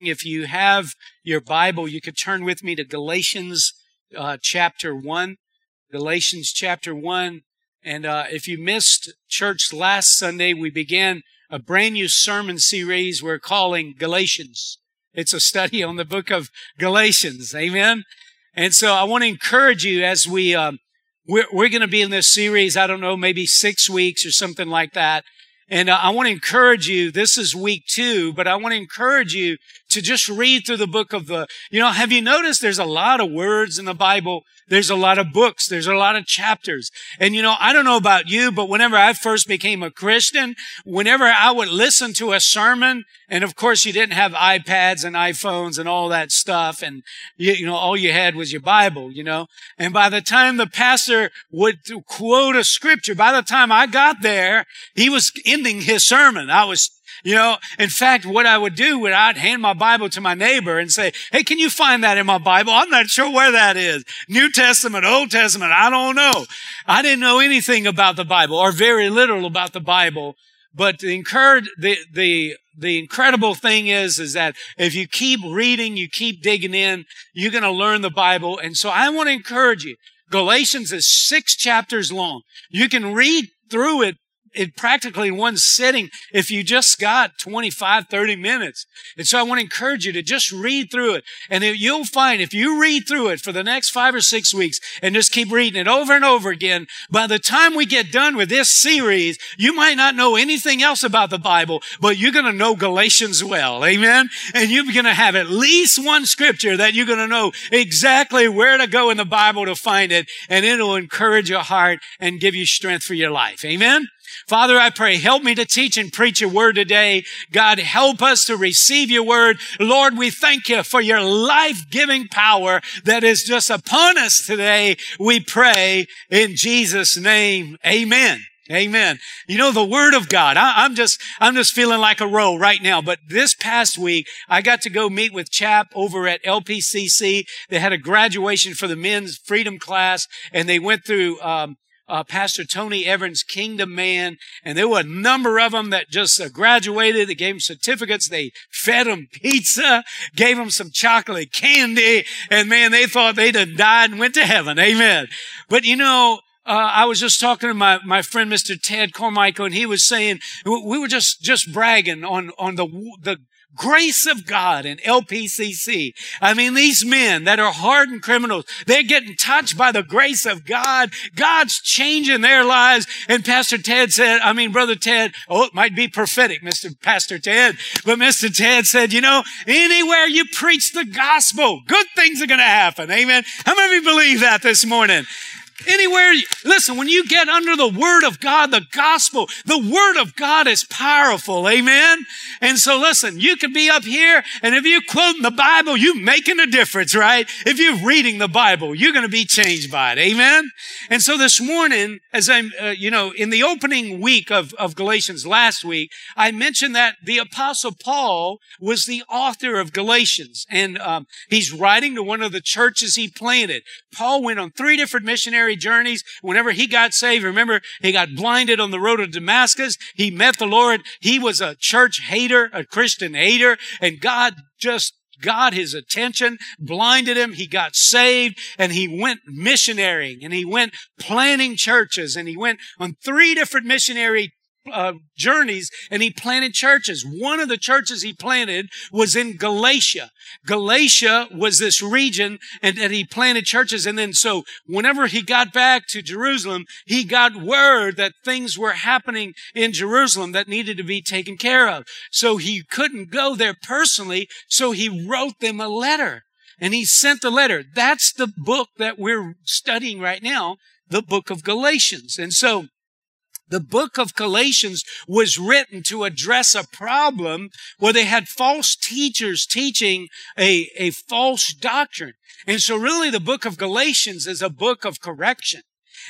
If you have your Bible, you could turn with me to Galatians uh, chapter 1. Galatians chapter 1. And uh, if you missed church last Sunday, we began a brand new sermon series we're calling Galatians. It's a study on the book of Galatians. Amen. And so I want to encourage you as we, um, we're, we're going to be in this series, I don't know, maybe six weeks or something like that. And uh, I want to encourage you. This is week two, but I want to encourage you to just read through the book of the, you know, have you noticed there's a lot of words in the Bible? There's a lot of books. There's a lot of chapters. And you know, I don't know about you, but whenever I first became a Christian, whenever I would listen to a sermon, and of course you didn't have iPads and iPhones and all that stuff. And you, you know, all you had was your Bible, you know, and by the time the pastor would quote a scripture, by the time I got there, he was ending his sermon. I was you know, in fact, what I would do would I'd hand my Bible to my neighbor and say, Hey, can you find that in my Bible? I'm not sure where that is. New Testament, Old Testament. I don't know. I didn't know anything about the Bible or very little about the Bible. But the incurred, the, the, the incredible thing is, is that if you keep reading, you keep digging in, you're going to learn the Bible. And so I want to encourage you. Galatians is six chapters long. You can read through it it practically in one sitting if you just got 25, 30 minutes. And so I want to encourage you to just read through it. And you'll find if you read through it for the next five or six weeks and just keep reading it over and over again, by the time we get done with this series, you might not know anything else about the Bible, but you're going to know Galatians well. Amen. And you're going to have at least one scripture that you're going to know exactly where to go in the Bible to find it. And it'll encourage your heart and give you strength for your life. Amen. Father, I pray, help me to teach and preach your word today. God, help us to receive your word. Lord, we thank you for your life-giving power that is just upon us today. We pray in Jesus' name. Amen. Amen. You know, the word of God. I, am just, I'm just feeling like a roll right now. But this past week, I got to go meet with Chap over at LPCC. They had a graduation for the men's freedom class and they went through, um, uh, Pastor Tony Evans, Kingdom Man, and there were a number of them that just uh, graduated. They gave them certificates. They fed them pizza, gave them some chocolate candy, and man, they thought they'd have died and went to heaven. Amen. But you know, uh, I was just talking to my, my friend, Mr. Ted Carmichael, and he was saying, we were just, just bragging on, on the, the grace of God in LPCC. I mean, these men that are hardened criminals, they're getting touched by the grace of God. God's changing their lives. And Pastor Ted said, I mean, Brother Ted, oh, it might be prophetic, Mr. Pastor Ted, but Mr. Ted said, you know, anywhere you preach the gospel, good things are going to happen. Amen. How many of you believe that this morning? Anywhere, listen, when you get under the Word of God, the gospel, the Word of God is powerful. Amen. And so listen, you can be up here and if you're quoting the Bible, you're making a difference, right? If you're reading the Bible, you're going to be changed by it. Amen. And so this morning, as I'm, uh, you know, in the opening week of, of Galatians last week, I mentioned that the apostle Paul was the author of Galatians and um, he's writing to one of the churches he planted. Paul went on three different missionary journeys. Whenever he got saved, remember, he got blinded on the road to Damascus. He met the Lord. He was a church hater, a Christian hater, and God just got his attention, blinded him. He got saved and he went missionarying and he went planting churches and he went on three different missionary uh, journeys and he planted churches. One of the churches he planted was in Galatia. Galatia was this region and, and he planted churches. And then so whenever he got back to Jerusalem, he got word that things were happening in Jerusalem that needed to be taken care of. So he couldn't go there personally. So he wrote them a letter and he sent the letter. That's the book that we're studying right now, the book of Galatians. And so the book of Galatians was written to address a problem where they had false teachers teaching a, a false doctrine. And so really the book of Galatians is a book of correction.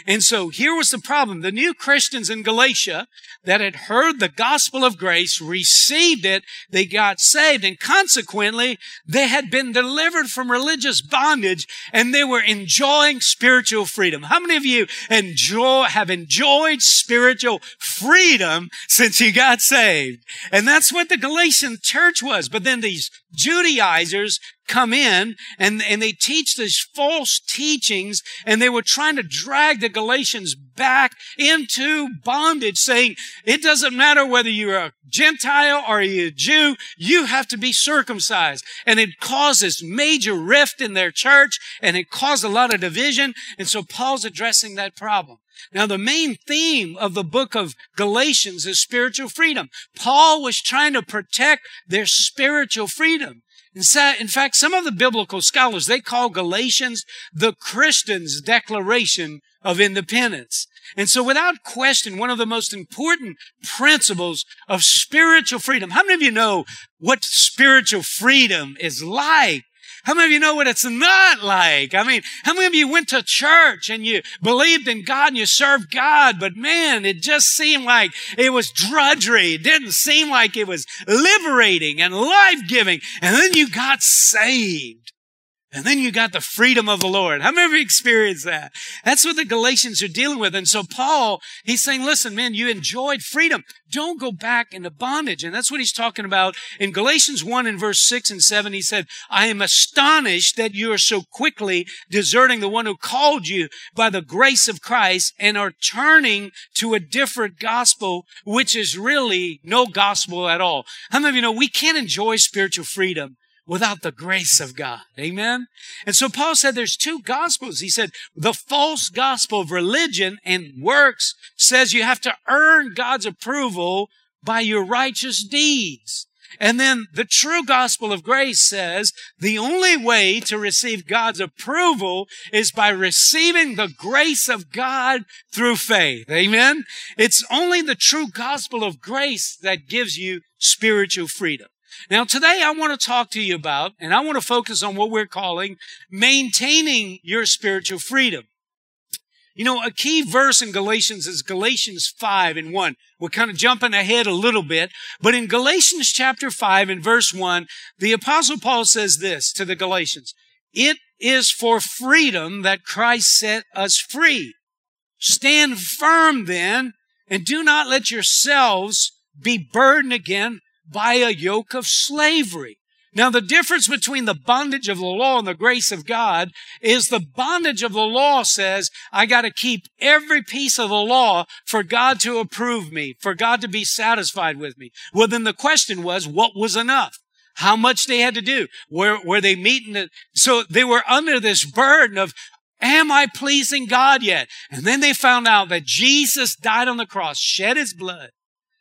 And so here was the problem. The new Christians in Galatia that had heard the gospel of grace, received it, they got saved, and consequently, they had been delivered from religious bondage and they were enjoying spiritual freedom. How many of you enjoy, have enjoyed spiritual freedom since you got saved? And that's what the Galatian church was. But then these Judaizers come in and, and they teach these false teachings and they were trying to drag the Galatians back into bondage saying it doesn't matter whether you're a Gentile or you're a Jew, you have to be circumcised. And it caused this major rift in their church and it caused a lot of division. And so Paul's addressing that problem. Now, the main theme of the book of Galatians is spiritual freedom. Paul was trying to protect their spiritual freedom. In fact, some of the biblical scholars, they call Galatians the Christian's declaration of independence. And so without question, one of the most important principles of spiritual freedom. How many of you know what spiritual freedom is like? How many of you know what it's not like? I mean, how many of you went to church and you believed in God and you served God, but man, it just seemed like it was drudgery. It didn't seem like it was liberating and life-giving. And then you got saved. And then you got the freedom of the Lord. How many of you experienced that? That's what the Galatians are dealing with. And so Paul, he's saying, listen, man, you enjoyed freedom. Don't go back into bondage. And that's what he's talking about in Galatians 1 in verse 6 and 7. He said, I am astonished that you are so quickly deserting the one who called you by the grace of Christ and are turning to a different gospel, which is really no gospel at all. How many of you know we can't enjoy spiritual freedom without the grace of God. Amen. And so Paul said there's two gospels. He said the false gospel of religion and works says you have to earn God's approval by your righteous deeds. And then the true gospel of grace says the only way to receive God's approval is by receiving the grace of God through faith. Amen. It's only the true gospel of grace that gives you spiritual freedom. Now today I want to talk to you about, and I want to focus on what we're calling maintaining your spiritual freedom. You know, a key verse in Galatians is Galatians 5 and 1. We're kind of jumping ahead a little bit, but in Galatians chapter 5 and verse 1, the apostle Paul says this to the Galatians. It is for freedom that Christ set us free. Stand firm then and do not let yourselves be burdened again by a yoke of slavery. Now, the difference between the bondage of the law and the grace of God is the bondage of the law says, I got to keep every piece of the law for God to approve me, for God to be satisfied with me. Well, then the question was, what was enough? How much they had to do? Were, were they meeting it? So they were under this burden of, am I pleasing God yet? And then they found out that Jesus died on the cross, shed his blood,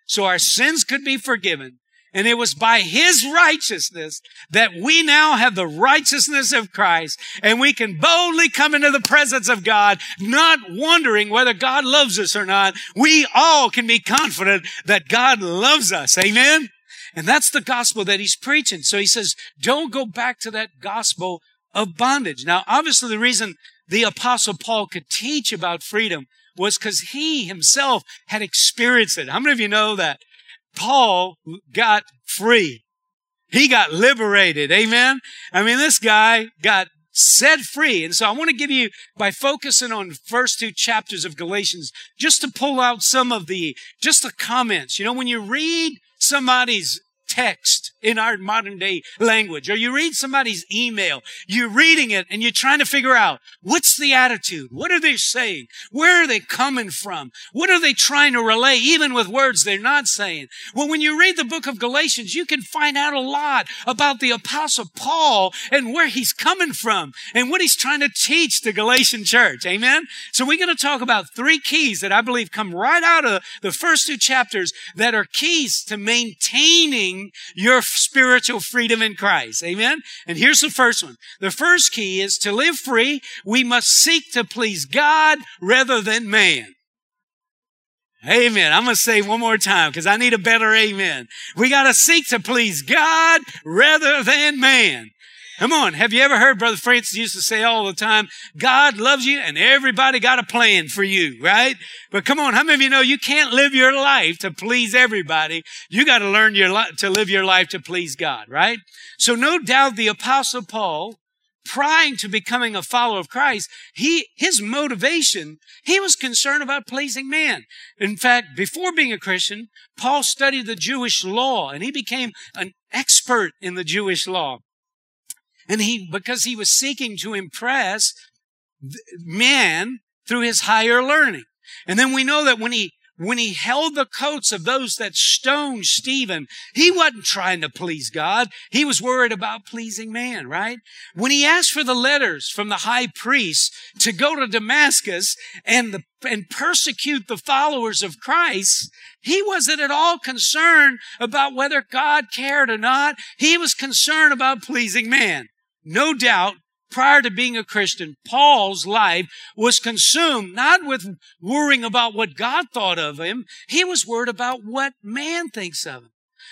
so our sins could be forgiven and it was by his righteousness that we now have the righteousness of Christ and we can boldly come into the presence of God, not wondering whether God loves us or not. We all can be confident that God loves us. Amen. And that's the gospel that he's preaching. So he says, don't go back to that gospel of bondage. Now, obviously the reason the apostle Paul could teach about freedom was because he himself had experienced it. How many of you know that? Paul got free. He got liberated. Amen. I mean, this guy got set free. And so I want to give you, by focusing on first two chapters of Galatians, just to pull out some of the, just the comments. You know, when you read somebody's text in our modern day language, or you read somebody's email, you're reading it and you're trying to figure out what's the attitude? What are they saying? Where are they coming from? What are they trying to relay, even with words they're not saying? Well, when you read the book of Galatians, you can find out a lot about the apostle Paul and where he's coming from and what he's trying to teach the Galatian church. Amen. So we're going to talk about three keys that I believe come right out of the first two chapters that are keys to maintaining your spiritual freedom in Christ. Amen. And here's the first one. The first key is to live free. We must seek to please God rather than man. Amen. I'm going to say one more time because I need a better amen. We got to seek to please God rather than man. Come on. Have you ever heard Brother Francis used to say all the time, God loves you and everybody got a plan for you, right? But come on. How many of you know you can't live your life to please everybody? You got to learn your li- to live your life to please God, right? So no doubt the apostle Paul prior to becoming a follower of Christ, he, his motivation, he was concerned about pleasing man. In fact, before being a Christian, Paul studied the Jewish law and he became an expert in the Jewish law. And he, because he was seeking to impress man through his higher learning. And then we know that when he when he held the coats of those that stoned Stephen, he wasn't trying to please God. He was worried about pleasing man, right? When he asked for the letters from the high priest to go to Damascus and the, and persecute the followers of Christ, he wasn't at all concerned about whether God cared or not. He was concerned about pleasing man. No doubt prior to being a Christian, Paul's life was consumed not with worrying about what God thought of him. He was worried about what man thinks of him.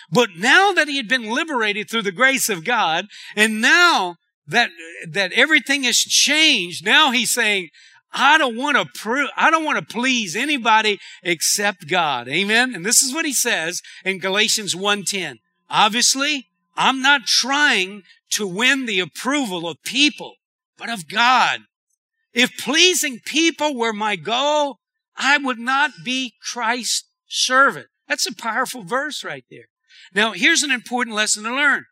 But now that he had been liberated through the grace of God, and now that, that everything has changed, now he's saying, I don't want to prove, I don't want to please anybody except God. Amen. And this is what he says in Galatians 1:10. Obviously, I'm not trying to win the approval of people, but of God. If pleasing people were my goal, I would not be Christ's servant. That's a powerful verse right there. Now, here's an important lesson to learn.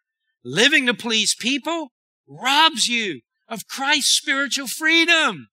Living to please people robs you of Christ's spiritual freedom.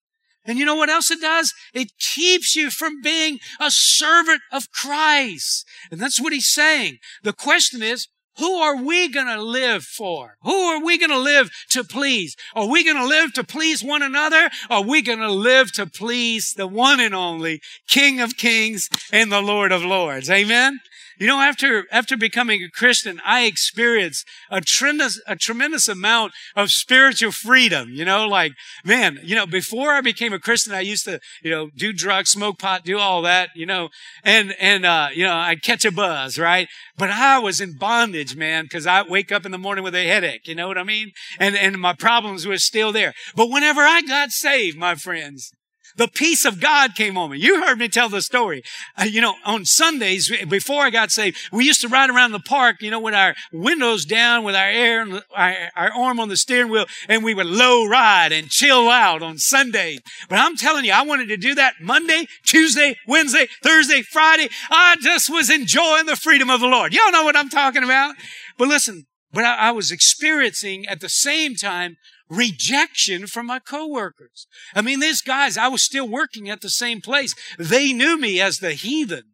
And you know what else it does? It keeps you from being a servant of Christ. And that's what he's saying. The question is, who are we going to live for? Who are we going to live to please? Are we going to live to please one another? Are we going to live to please the one and only King of Kings and the Lord of Lords? Amen. You know, after, after becoming a Christian, I experienced a tremendous, a tremendous amount of spiritual freedom. You know, like, man, you know, before I became a Christian, I used to, you know, do drugs, smoke pot, do all that, you know, and, and, uh, you know, I'd catch a buzz, right? But I was in bondage, man, because I wake up in the morning with a headache. You know what I mean? And, and my problems were still there. But whenever I got saved, my friends, the peace of God came on me. You heard me tell the story. Uh, you know, on Sundays, before I got saved, we used to ride around the park, you know, with our windows down, with our air, our, our arm on the steering wheel, and we would low ride and chill out on Sundays. But I'm telling you, I wanted to do that Monday, Tuesday, Wednesday, Thursday, Friday. I just was enjoying the freedom of the Lord. Y'all know what I'm talking about. But listen, but I, I was experiencing at the same time rejection from my coworkers. I mean, these guys, I was still working at the same place. They knew me as the heathen.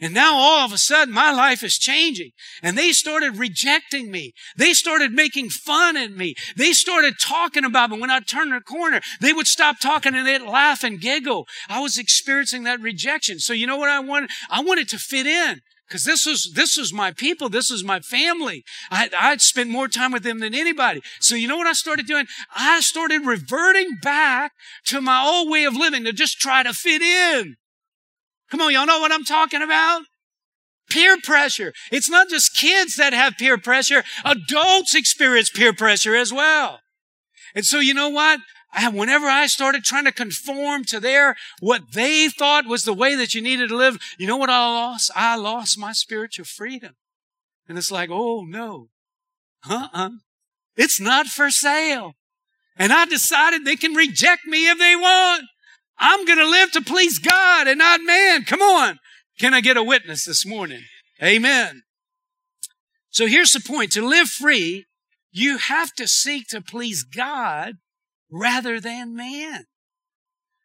And now all of a sudden my life is changing and they started rejecting me. They started making fun at me. They started talking about me. When I turned the corner, they would stop talking and they'd laugh and giggle. I was experiencing that rejection. So you know what I wanted? I wanted to fit in. Because this was, this was my people. This was my family. I, I'd spent more time with them than anybody. So you know what I started doing? I started reverting back to my old way of living to just try to fit in. Come on, y'all know what I'm talking about? Peer pressure. It's not just kids that have peer pressure. Adults experience peer pressure as well. And so you know what? I, whenever I started trying to conform to their, what they thought was the way that you needed to live, you know what I lost? I lost my spiritual freedom. And it's like, oh no. Uh-uh. It's not for sale. And I decided they can reject me if they want. I'm going to live to please God and not man. Come on. Can I get a witness this morning? Amen. So here's the point. To live free, you have to seek to please God rather than man.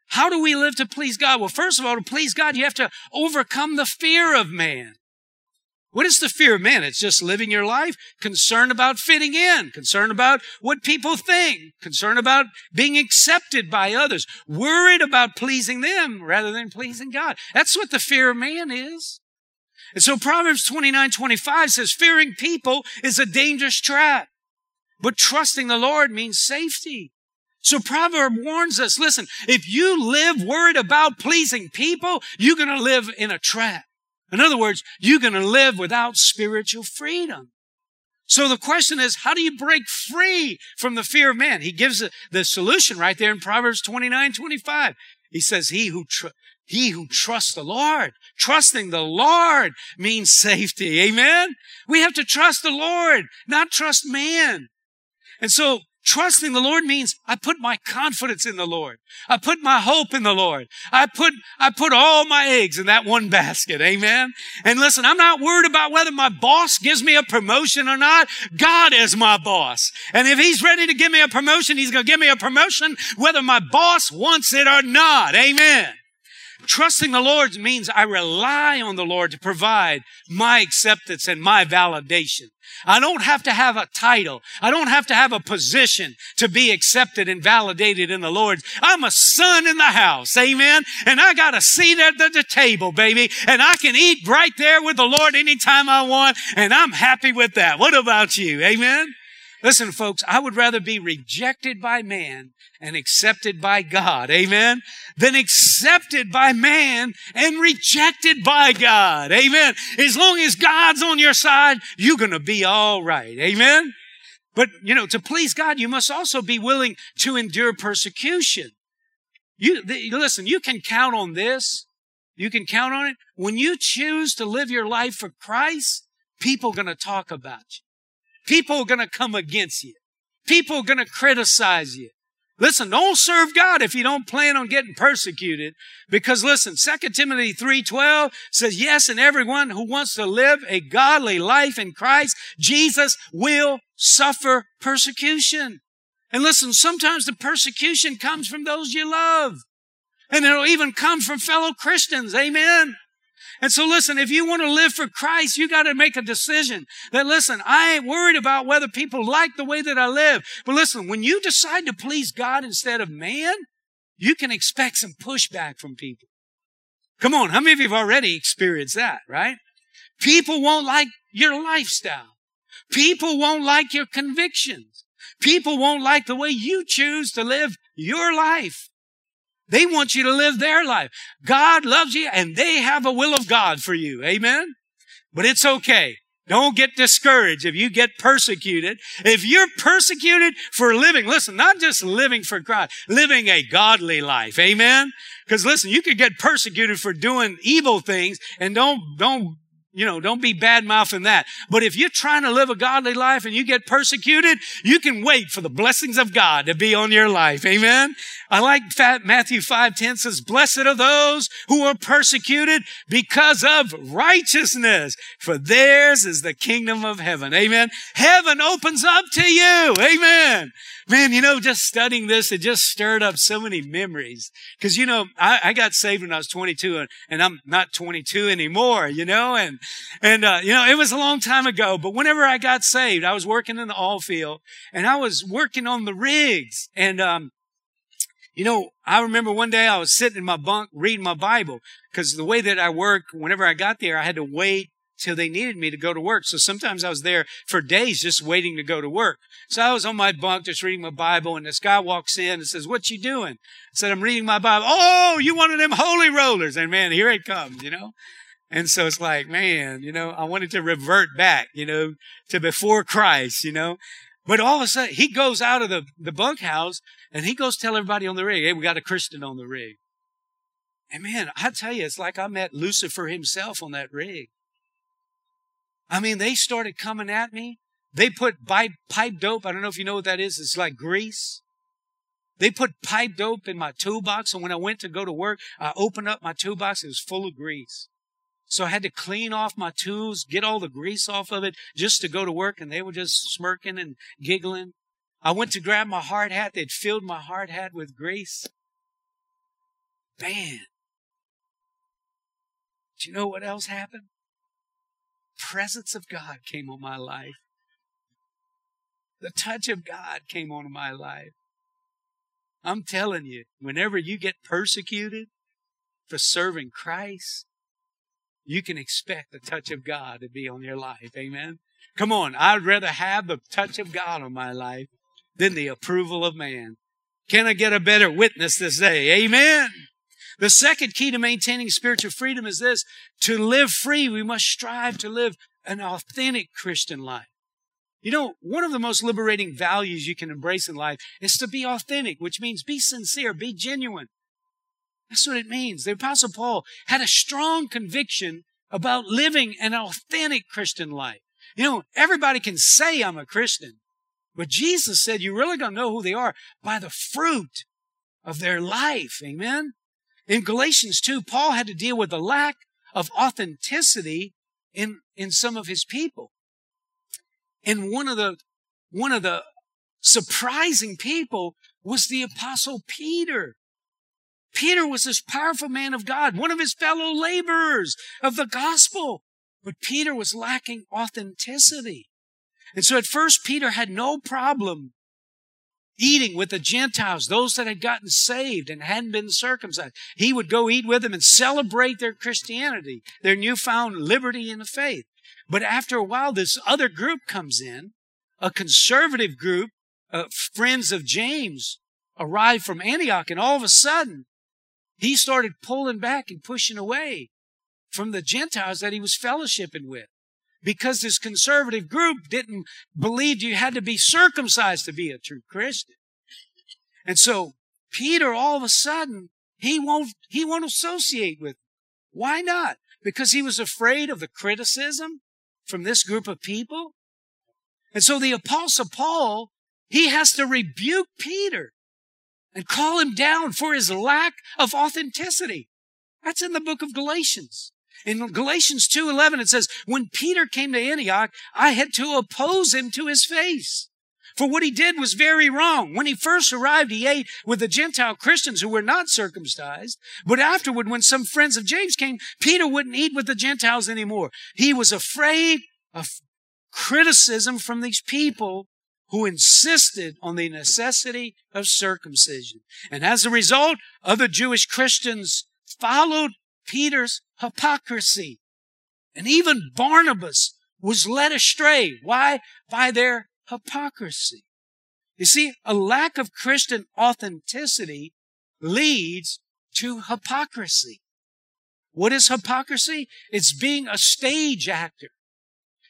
How do we live to please God? Well, first of all, to please God, you have to overcome the fear of man. What is the fear of man? It's just living your life concerned about fitting in, concerned about what people think, concerned about being accepted by others, worried about pleasing them rather than pleasing God. That's what the fear of man is. And so Proverbs 29, 25 says, fearing people is a dangerous trap, but trusting the Lord means safety. So Proverb warns us, listen, if you live worried about pleasing people, you're going to live in a trap. In other words, you're going to live without spiritual freedom. So the question is, how do you break free from the fear of man? He gives the solution right there in Proverbs 29, 25. He says, he who, tr- he who trusts the Lord, trusting the Lord means safety. Amen. We have to trust the Lord, not trust man. And so Trusting the Lord means I put my confidence in the Lord. I put my hope in the Lord. I put, I put all my eggs in that one basket. Amen. And listen, I'm not worried about whether my boss gives me a promotion or not. God is my boss. And if he's ready to give me a promotion, he's going to give me a promotion whether my boss wants it or not. Amen. Trusting the Lord means I rely on the Lord to provide my acceptance and my validation. I don't have to have a title. I don't have to have a position to be accepted and validated in the Lord. I'm a son in the house. Amen. And I got a seat at the table, baby. And I can eat right there with the Lord anytime I want. And I'm happy with that. What about you? Amen. Listen, folks, I would rather be rejected by man and accepted by God. Amen. Than accepted by man and rejected by God. Amen. As long as God's on your side, you're going to be all right. Amen. But, you know, to please God, you must also be willing to endure persecution. You, listen, you can count on this. You can count on it. When you choose to live your life for Christ, people are going to talk about you. People are going to come against you. People are going to criticize you. Listen, don't serve God if you don't plan on getting persecuted. Because listen, 2 Timothy 3.12 says, yes, and everyone who wants to live a godly life in Christ, Jesus will suffer persecution. And listen, sometimes the persecution comes from those you love. And it'll even come from fellow Christians. Amen. And so listen, if you want to live for Christ, you got to make a decision that listen, I ain't worried about whether people like the way that I live. But listen, when you decide to please God instead of man, you can expect some pushback from people. Come on. How many of you have already experienced that, right? People won't like your lifestyle. People won't like your convictions. People won't like the way you choose to live your life. They want you to live their life. God loves you and they have a will of God for you. Amen. But it's okay. Don't get discouraged if you get persecuted. If you're persecuted for living, listen, not just living for God, living a godly life. Amen. Because listen, you could get persecuted for doing evil things and don't, don't you know, don't be bad mouthing that. But if you're trying to live a godly life and you get persecuted, you can wait for the blessings of God to be on your life. Amen. I like Matthew 5 10 says, Blessed are those who are persecuted because of righteousness, for theirs is the kingdom of heaven. Amen. Heaven opens up to you. Amen. Man, you know, just studying this, it just stirred up so many memories. Cause, you know, I, I got saved when I was 22 and, and, I'm not 22 anymore, you know, and, and, uh, you know, it was a long time ago, but whenever I got saved, I was working in the oil field and I was working on the rigs and, um, you know, I remember one day I was sitting in my bunk reading my Bible because the way that I work, whenever I got there, I had to wait till they needed me to go to work. So sometimes I was there for days just waiting to go to work. So I was on my bunk just reading my Bible and this guy walks in and says, what you doing? I said, I'm reading my Bible. Oh, you one of them holy rollers. And man, here it comes, you know? And so it's like, man, you know, I wanted to revert back, you know, to before Christ, you know? But all of a sudden, he goes out of the, the bunkhouse and he goes tell everybody on the rig, hey, we got a Christian on the rig. And man, I tell you, it's like I met Lucifer himself on that rig. I mean, they started coming at me. They put pipe, dope. I don't know if you know what that is. It's like grease. They put pipe dope in my toolbox. And when I went to go to work, I opened up my toolbox. It was full of grease. So I had to clean off my tools, get all the grease off of it just to go to work. And they were just smirking and giggling. I went to grab my hard hat. They'd filled my hard hat with grease. Man. Do you know what else happened? Presence of God came on my life. The touch of God came on my life. I'm telling you, whenever you get persecuted for serving Christ, you can expect the touch of God to be on your life. Amen. Come on. I'd rather have the touch of God on my life than the approval of man. Can I get a better witness this day? Amen. The second key to maintaining spiritual freedom is this. To live free, we must strive to live an authentic Christian life. You know, one of the most liberating values you can embrace in life is to be authentic, which means be sincere, be genuine. That's what it means. The Apostle Paul had a strong conviction about living an authentic Christian life. You know, everybody can say I'm a Christian, but Jesus said you're really going to know who they are by the fruit of their life. Amen. In Galatians 2, Paul had to deal with the lack of authenticity in, in some of his people. And one of the, one of the surprising people was the apostle Peter. Peter was this powerful man of God, one of his fellow laborers of the gospel. But Peter was lacking authenticity. And so at first, Peter had no problem eating with the Gentiles, those that had gotten saved and hadn't been circumcised. He would go eat with them and celebrate their Christianity, their newfound liberty in the faith. But after a while, this other group comes in, a conservative group, uh, friends of James arrived from Antioch, and all of a sudden, he started pulling back and pushing away from the Gentiles that he was fellowshipping with because this conservative group didn't believe you had to be circumcised to be a true Christian. And so Peter, all of a sudden, he won't, he won't associate with. Them. Why not? Because he was afraid of the criticism from this group of people. And so the apostle Paul, he has to rebuke Peter and call him down for his lack of authenticity. That's in the book of Galatians. In Galatians 2:11 it says, "When Peter came to Antioch, I had to oppose him to his face." For what he did was very wrong. When he first arrived, he ate with the Gentile Christians who were not circumcised. But afterward, when some friends of James came, Peter wouldn't eat with the Gentiles anymore. He was afraid of criticism from these people who insisted on the necessity of circumcision. And as a result, other Jewish Christians followed Peter's hypocrisy. And even Barnabas was led astray. Why? By their hypocrisy. You see, a lack of Christian authenticity leads to hypocrisy. What is hypocrisy? It's being a stage actor.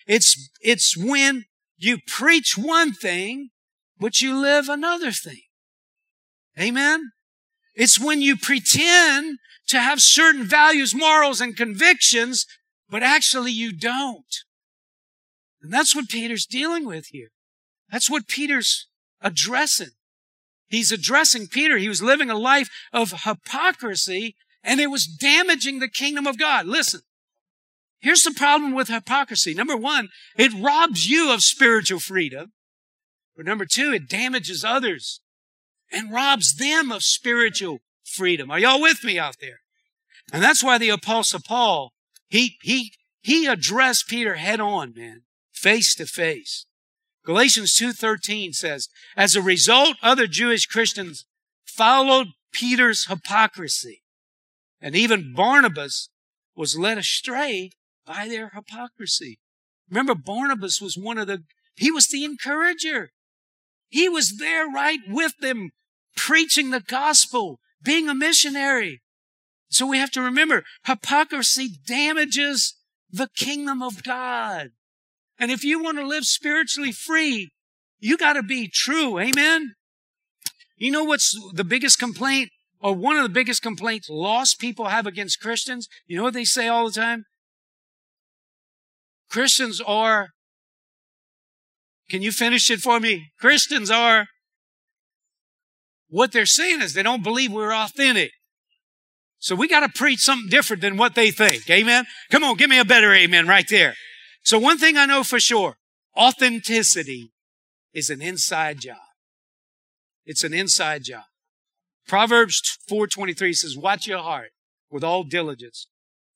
It's, it's when you preach one thing, but you live another thing. Amen? It's when you pretend to have certain values, morals, and convictions, but actually you don't. And that's what Peter's dealing with here. That's what Peter's addressing. He's addressing Peter. He was living a life of hypocrisy and it was damaging the kingdom of God. Listen, Here's the problem with hypocrisy. Number one, it robs you of spiritual freedom. But number two, it damages others and robs them of spiritual freedom. Are y'all with me out there? And that's why the apostle Paul, he, he, he addressed Peter head on, man, face to face. Galatians 2.13 says, as a result, other Jewish Christians followed Peter's hypocrisy. And even Barnabas was led astray by their hypocrisy. Remember, Barnabas was one of the, he was the encourager. He was there right with them, preaching the gospel, being a missionary. So we have to remember, hypocrisy damages the kingdom of God. And if you want to live spiritually free, you got to be true. Amen. You know what's the biggest complaint or one of the biggest complaints lost people have against Christians? You know what they say all the time? Christians are, can you finish it for me? Christians are, what they're saying is they don't believe we're authentic. So we got to preach something different than what they think. Amen. Come on, give me a better amen right there. So one thing I know for sure, authenticity is an inside job. It's an inside job. Proverbs 4:23 says, "Watch your heart with all diligence,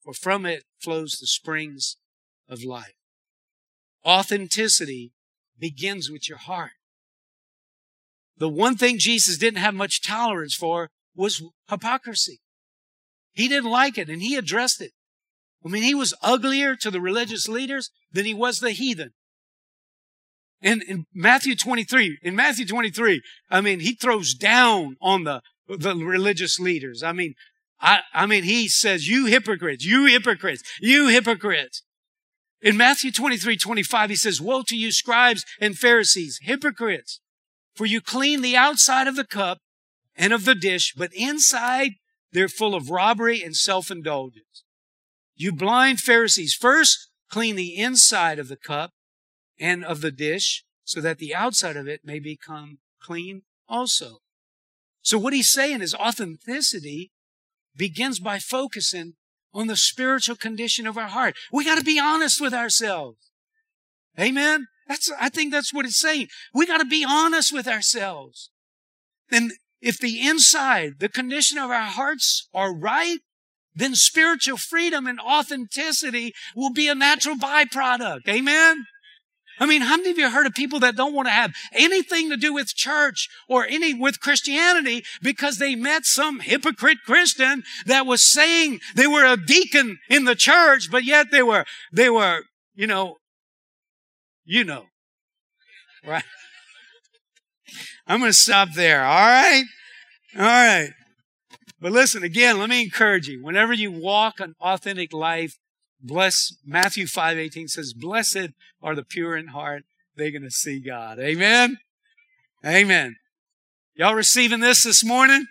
for from it flows the springs of life. Authenticity begins with your heart. The one thing Jesus didn't have much tolerance for was hypocrisy. He didn't like it and he addressed it. I mean, he was uglier to the religious leaders than he was the heathen. And in Matthew 23, in Matthew 23, I mean, he throws down on the, the religious leaders. I mean, I, I mean, he says, you hypocrites, you hypocrites, you hypocrites. In Matthew 23, 25, he says, Woe to you, scribes and Pharisees, hypocrites, for you clean the outside of the cup and of the dish, but inside they're full of robbery and self-indulgence. You blind Pharisees, first clean the inside of the cup and of the dish, so that the outside of it may become clean also. So what he's saying is authenticity begins by focusing on the spiritual condition of our heart. We got to be honest with ourselves. Amen. That's, I think that's what it's saying. We got to be honest with ourselves. And if the inside, the condition of our hearts are right, then spiritual freedom and authenticity will be a natural byproduct. Amen. I mean, how many of you heard of people that don't want to have anything to do with church or any with Christianity because they met some hypocrite Christian that was saying they were a deacon in the church, but yet they were, they were, you know, you know, right? I'm going to stop there. All right. All right. But listen, again, let me encourage you. Whenever you walk an authentic life, Bless, Matthew 5 18 says, Blessed are the pure in heart. They're going to see God. Amen. Amen. Y'all receiving this this morning?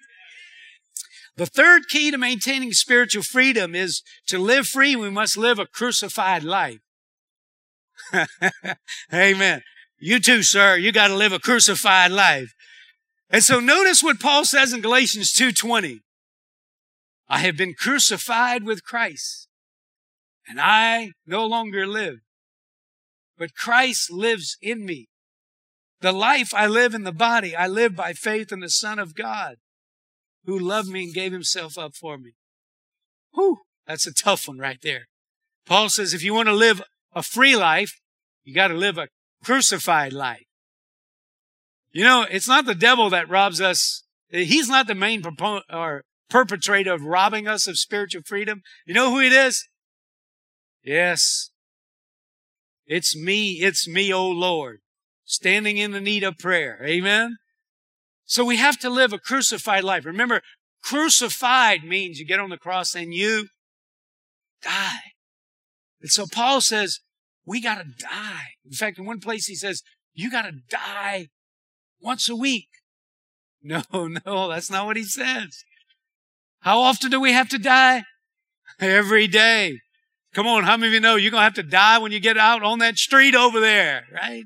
The third key to maintaining spiritual freedom is to live free, we must live a crucified life. Amen. You too, sir. You got to live a crucified life. And so notice what Paul says in Galatians 2:20. I have been crucified with Christ. And I no longer live, but Christ lives in me. The life I live in the body, I live by faith in the Son of God who loved me and gave himself up for me. Whew, that's a tough one right there. Paul says if you want to live a free life, you got to live a crucified life. You know, it's not the devil that robs us. He's not the main proponent or perpetrator of robbing us of spiritual freedom. You know who it is? Yes. It's me. It's me, O Lord, standing in the need of prayer. Amen. So we have to live a crucified life. Remember, crucified means you get on the cross and you. And so Paul says, we got to die. In fact, in one place he says, you got to die once a week. No, no, that's not what he says. How often do we have to die? Every day. Come on, how many of you know you're going to have to die when you get out on that street over there, right?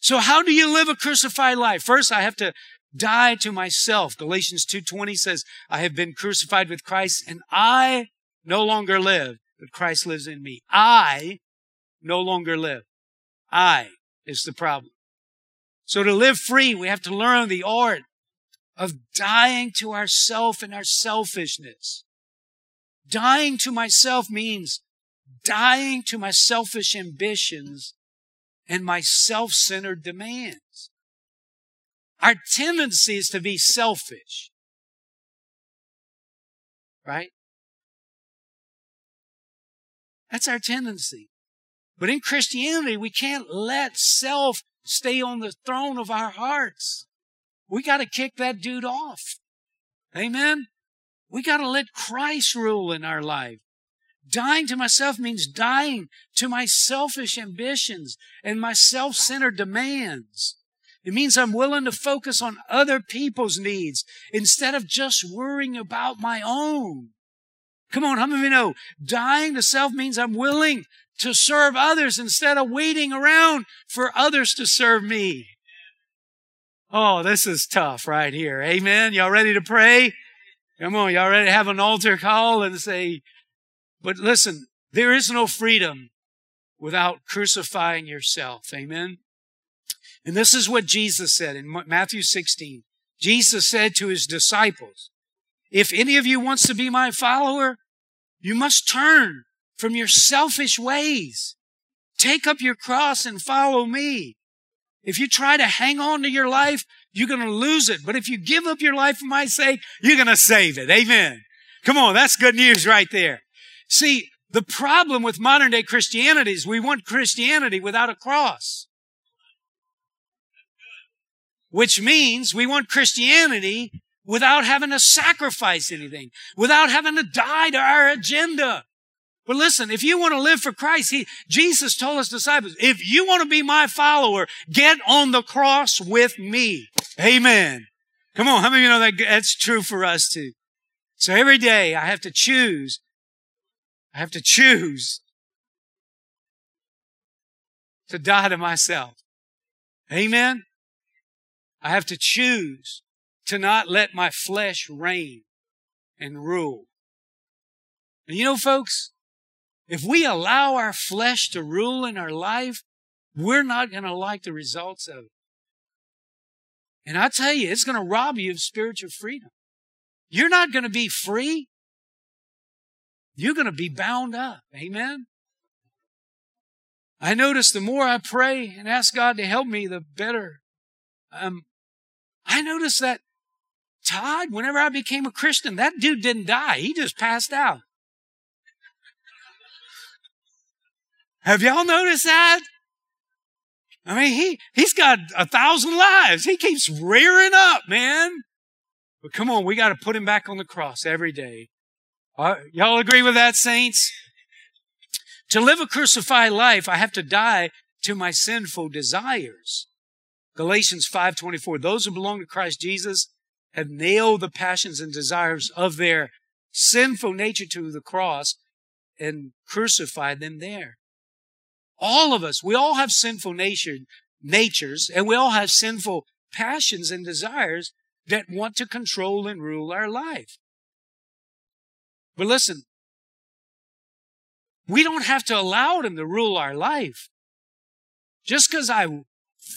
So how do you live a crucified life? First, I have to die to myself. Galatians 2.20 says, I have been crucified with Christ and I no longer live, but Christ lives in me. I no longer live. I is the problem. So to live free, we have to learn the art of dying to ourself and our selfishness. Dying to myself means dying to my selfish ambitions and my self-centered demands. Our tendency is to be selfish. Right? That's our tendency. But in Christianity, we can't let self stay on the throne of our hearts. We got to kick that dude off. Amen? We got to let Christ rule in our life. Dying to myself means dying to my selfish ambitions and my self-centered demands. It means I'm willing to focus on other people's needs instead of just worrying about my own. Come on, how many of you know dying to self means I'm willing to serve others instead of waiting around for others to serve me? Oh, this is tough right here. Amen. Y'all ready to pray? Come on, y'all ready to have an altar call and say, but listen, there is no freedom without crucifying yourself. Amen. And this is what Jesus said in Matthew 16. Jesus said to his disciples, if any of you wants to be my follower, you must turn from your selfish ways. Take up your cross and follow me. If you try to hang on to your life, you're going to lose it. But if you give up your life for my sake, you're going to save it. Amen. Come on. That's good news right there. See, the problem with modern day Christianity is we want Christianity without a cross. Which means we want Christianity without having to sacrifice anything, without having to die to our agenda. But listen, if you want to live for Christ, he, Jesus told his disciples, if you want to be my follower, get on the cross with me. Amen. Come on. How many of you know that that's true for us too? So every day I have to choose. I have to choose to die to myself. Amen. I have to choose to not let my flesh reign and rule. And you know, folks, if we allow our flesh to rule in our life, we're not going to like the results of it. And I tell you, it's going to rob you of spiritual freedom. You're not going to be free. You're going to be bound up. Amen. I notice the more I pray and ask God to help me, the better. Um, I notice that Todd, whenever I became a Christian, that dude didn't die. He just passed out. Have y'all noticed that? I mean, he, he's got a thousand lives. He keeps rearing up, man. But come on, we got to put him back on the cross every day. Uh, y'all agree with that, saints? To live a crucified life, I have to die to my sinful desires. Galatians 5:24 Those who belong to Christ Jesus have nailed the passions and desires of their sinful nature to the cross and crucified them there. All of us, we all have sinful nature, natures, and we all have sinful passions and desires that want to control and rule our life. But listen, we don't have to allow them to rule our life. Just because I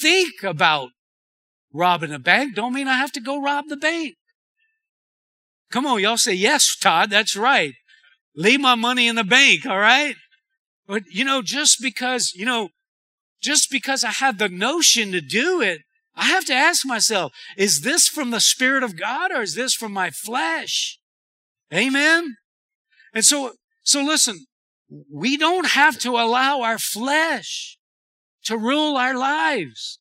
think about robbing a bank don't mean I have to go rob the bank. Come on, y'all say, yes, Todd, that's right. Leave my money in the bank, all right? But, you know, just because, you know, just because I have the notion to do it, I have to ask myself, is this from the Spirit of God or is this from my flesh? Amen? And so, so listen, we don't have to allow our flesh to rule our lives.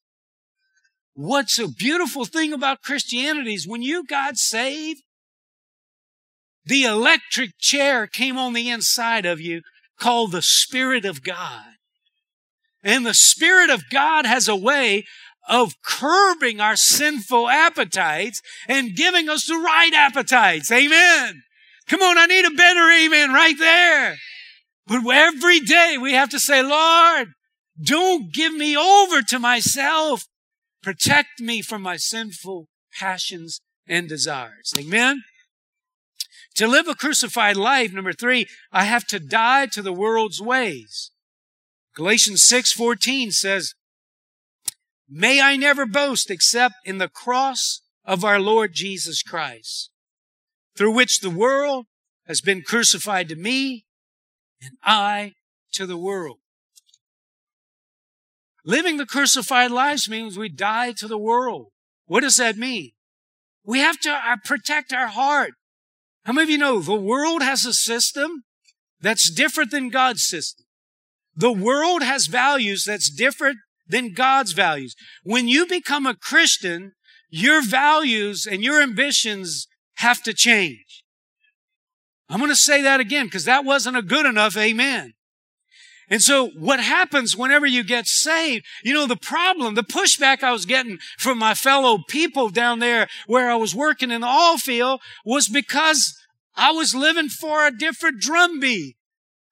What's a beautiful thing about Christianity is when you got saved, the electric chair came on the inside of you called the Spirit of God. And the Spirit of God has a way of curbing our sinful appetites and giving us the right appetites. Amen. Come on, I need a better amen right there. But every day we have to say, Lord, don't give me over to myself. Protect me from my sinful passions and desires. Amen. To live a crucified life, number three, I have to die to the world's ways. Galatians 6:14 says, "May I never boast except in the cross of our Lord Jesus Christ, through which the world has been crucified to me and I to the world." Living the crucified lives means we die to the world. What does that mean? We have to uh, protect our heart. How many of you know the world has a system that's different than God's system? The world has values that's different than God's values. When you become a Christian, your values and your ambitions have to change. I'm going to say that again because that wasn't a good enough amen. And so what happens whenever you get saved, you know, the problem, the pushback I was getting from my fellow people down there where I was working in the oil field was because I was living for a different drumbeat.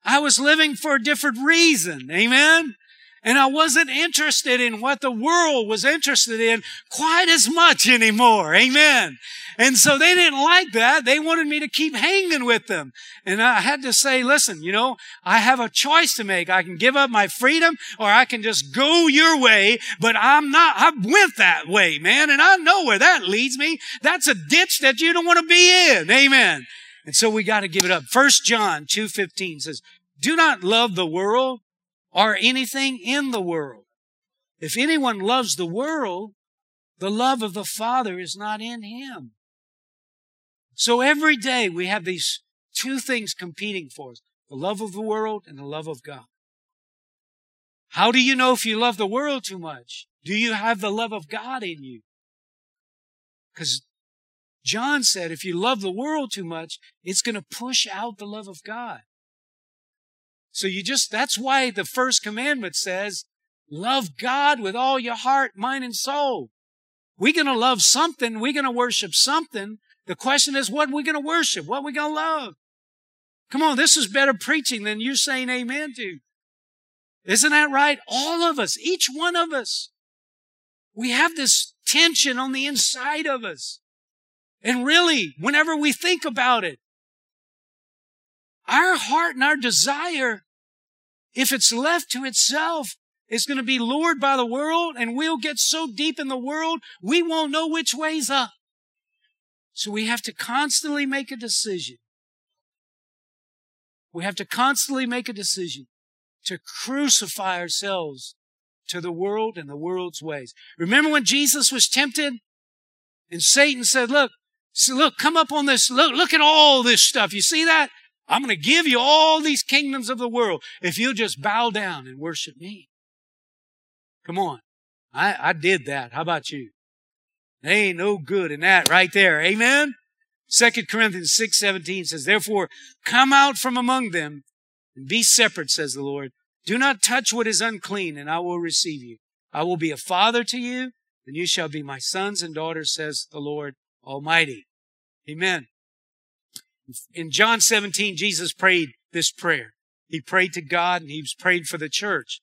I was living for a different reason. Amen. And I wasn't interested in what the world was interested in quite as much anymore. Amen. And so they didn't like that. They wanted me to keep hanging with them. And I had to say, listen, you know, I have a choice to make. I can give up my freedom or I can just go your way, but I'm not, I went that way, man. And I know where that leads me. That's a ditch that you don't want to be in. Amen. And so we got to give it up. First John 2:15 says, "Do not love the world or anything in the world. If anyone loves the world, the love of the Father is not in him. So every day we have these two things competing for us the love of the world and the love of God. How do you know if you love the world too much? Do you have the love of God in you? Because John said if you love the world too much, it's going to push out the love of God. So you just, that's why the first commandment says, love God with all your heart, mind, and soul. We're going to love something. We're going to worship something. The question is, what are we going to worship? What are we going to love? Come on, this is better preaching than you're saying amen to. Isn't that right? All of us, each one of us, we have this tension on the inside of us. And really, whenever we think about it, our heart and our desire, if it's left to itself, it's going to be lured by the world and we'll get so deep in the world, we won't know which way's up. So we have to constantly make a decision. We have to constantly make a decision to crucify ourselves to the world and the world's ways. Remember when Jesus was tempted and Satan said, look, look, come up on this. Look, look at all this stuff. You see that? I'm going to give you all these kingdoms of the world if you'll just bow down and worship me. Come on. I, I did that. How about you? There ain't no good in that right there. Amen? Second Corinthians 6, 17 says, Therefore, come out from among them and be separate, says the Lord. Do not touch what is unclean, and I will receive you. I will be a father to you, and you shall be my sons and daughters, says the Lord Almighty. Amen. In John 17, Jesus prayed this prayer. He prayed to God and he prayed for the church.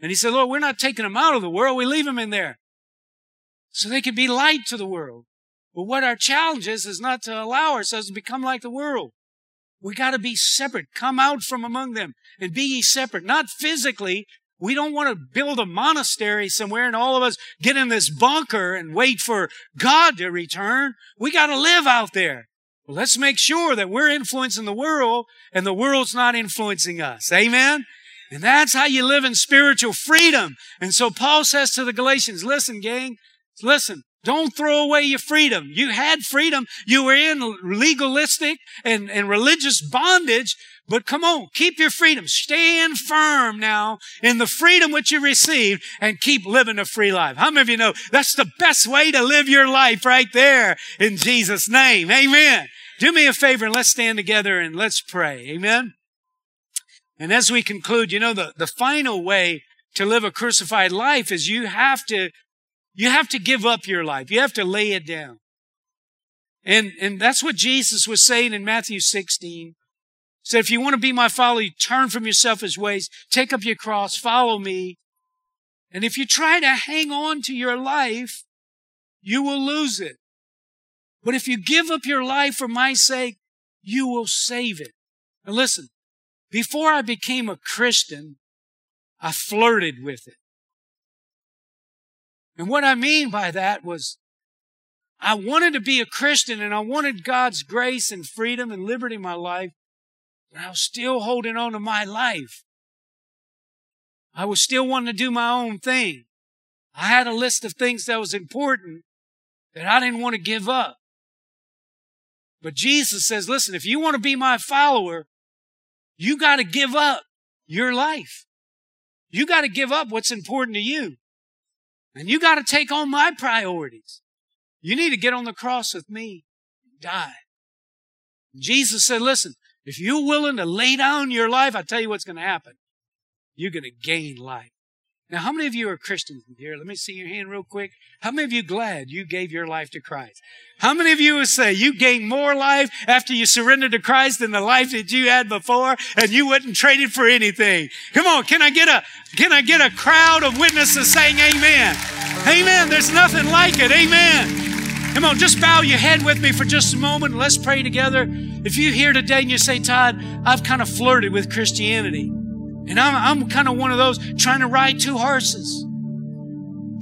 And he said, Lord, we're not taking them out of the world. We leave them in there so they can be light to the world. But what our challenge is, is not to allow ourselves to become like the world. We got to be separate. Come out from among them and be ye separate. Not physically. We don't want to build a monastery somewhere and all of us get in this bunker and wait for God to return. We got to live out there. Well, let's make sure that we're influencing the world and the world's not influencing us. Amen. And that's how you live in spiritual freedom. And so Paul says to the Galatians, listen, gang, listen, don't throw away your freedom. You had freedom. You were in legalistic and, and religious bondage, but come on, keep your freedom. Stand firm now in the freedom which you received and keep living a free life. How many of you know that's the best way to live your life right there in Jesus' name? Amen. Do me a favor and let's stand together and let's pray. Amen. And as we conclude, you know, the, the final way to live a crucified life is you have to you have to give up your life. You have to lay it down. And, and that's what Jesus was saying in Matthew 16. He said, if you want to be my follower, you turn from your selfish ways, take up your cross, follow me. And if you try to hang on to your life, you will lose it. But if you give up your life for my sake, you will save it. And listen, before I became a Christian, I flirted with it. And what I mean by that was I wanted to be a Christian and I wanted God's grace and freedom and liberty in my life, but I was still holding on to my life. I was still wanting to do my own thing. I had a list of things that was important that I didn't want to give up. But Jesus says, listen, if you want to be my follower, you got to give up your life. You got to give up what's important to you. And you got to take on my priorities. You need to get on the cross with me and die. And Jesus said, listen, if you're willing to lay down your life, I tell you what's going to happen. You're going to gain life. Now, how many of you are Christians here? Let me see your hand real quick. How many of you glad you gave your life to Christ? How many of you would say you gained more life after you surrendered to Christ than the life that you had before and you wouldn't trade it for anything? Come on, can I get a, can I get a crowd of witnesses saying amen? Amen. There's nothing like it. Amen. Come on, just bow your head with me for just a moment. Let's pray together. If you're here today and you say, Todd, I've kind of flirted with Christianity. And I'm, I'm kind of one of those trying to ride two horses.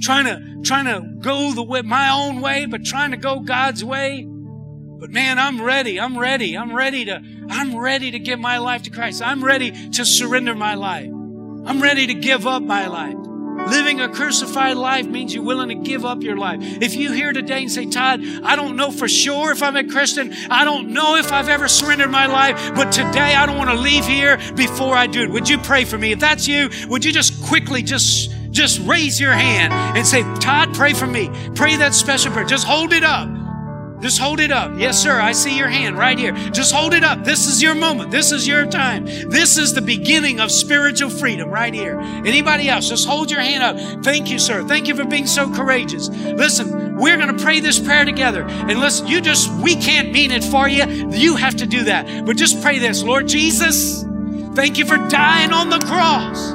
Trying to, trying to go the way, my own way, but trying to go God's way. But man, I'm ready. I'm ready. I'm ready to, I'm ready to give my life to Christ. I'm ready to surrender my life. I'm ready to give up my life. Living a crucified life means you're willing to give up your life. If you here today and say, Todd, I don't know for sure if I'm a Christian. I don't know if I've ever surrendered my life, but today I don't want to leave here before I do it. Would you pray for me? If that's you, would you just quickly just just raise your hand and say, Todd, pray for me. Pray that special prayer. Just hold it up. Just hold it up. Yes, sir. I see your hand right here. Just hold it up. This is your moment. This is your time. This is the beginning of spiritual freedom right here. Anybody else? Just hold your hand up. Thank you, sir. Thank you for being so courageous. Listen, we're going to pray this prayer together. And listen, you just, we can't mean it for you. You have to do that. But just pray this. Lord Jesus, thank you for dying on the cross.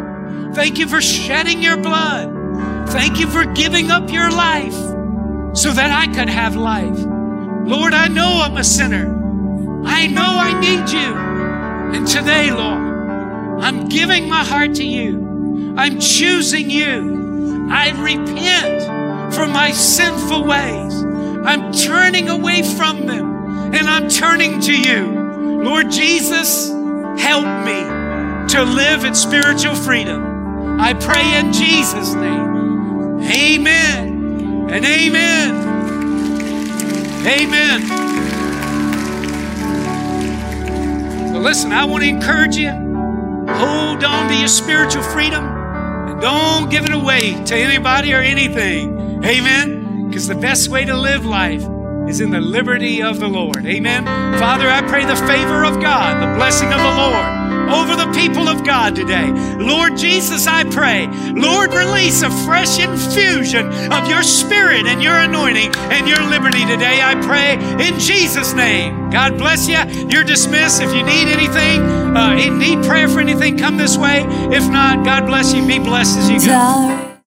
Thank you for shedding your blood. Thank you for giving up your life so that I could have life. Lord, I know I'm a sinner. I know I need you. And today, Lord, I'm giving my heart to you. I'm choosing you. I repent for my sinful ways. I'm turning away from them and I'm turning to you. Lord Jesus, help me to live in spiritual freedom. I pray in Jesus' name. Amen and amen. Amen. So listen, I want to encourage you. Hold on to your spiritual freedom and don't give it away to anybody or anything. Amen. Because the best way to live life is in the liberty of the Lord. Amen. Father, I pray the favor of God, the blessing of the Lord over the people of God today. Lord Jesus, I pray, Lord, release a fresh infusion of your spirit and your anointing and your liberty today. I pray in Jesus' name. God bless you. You're dismissed. If you need anything, uh, need prayer for anything, come this way. If not, God bless you. Be blessed as you go.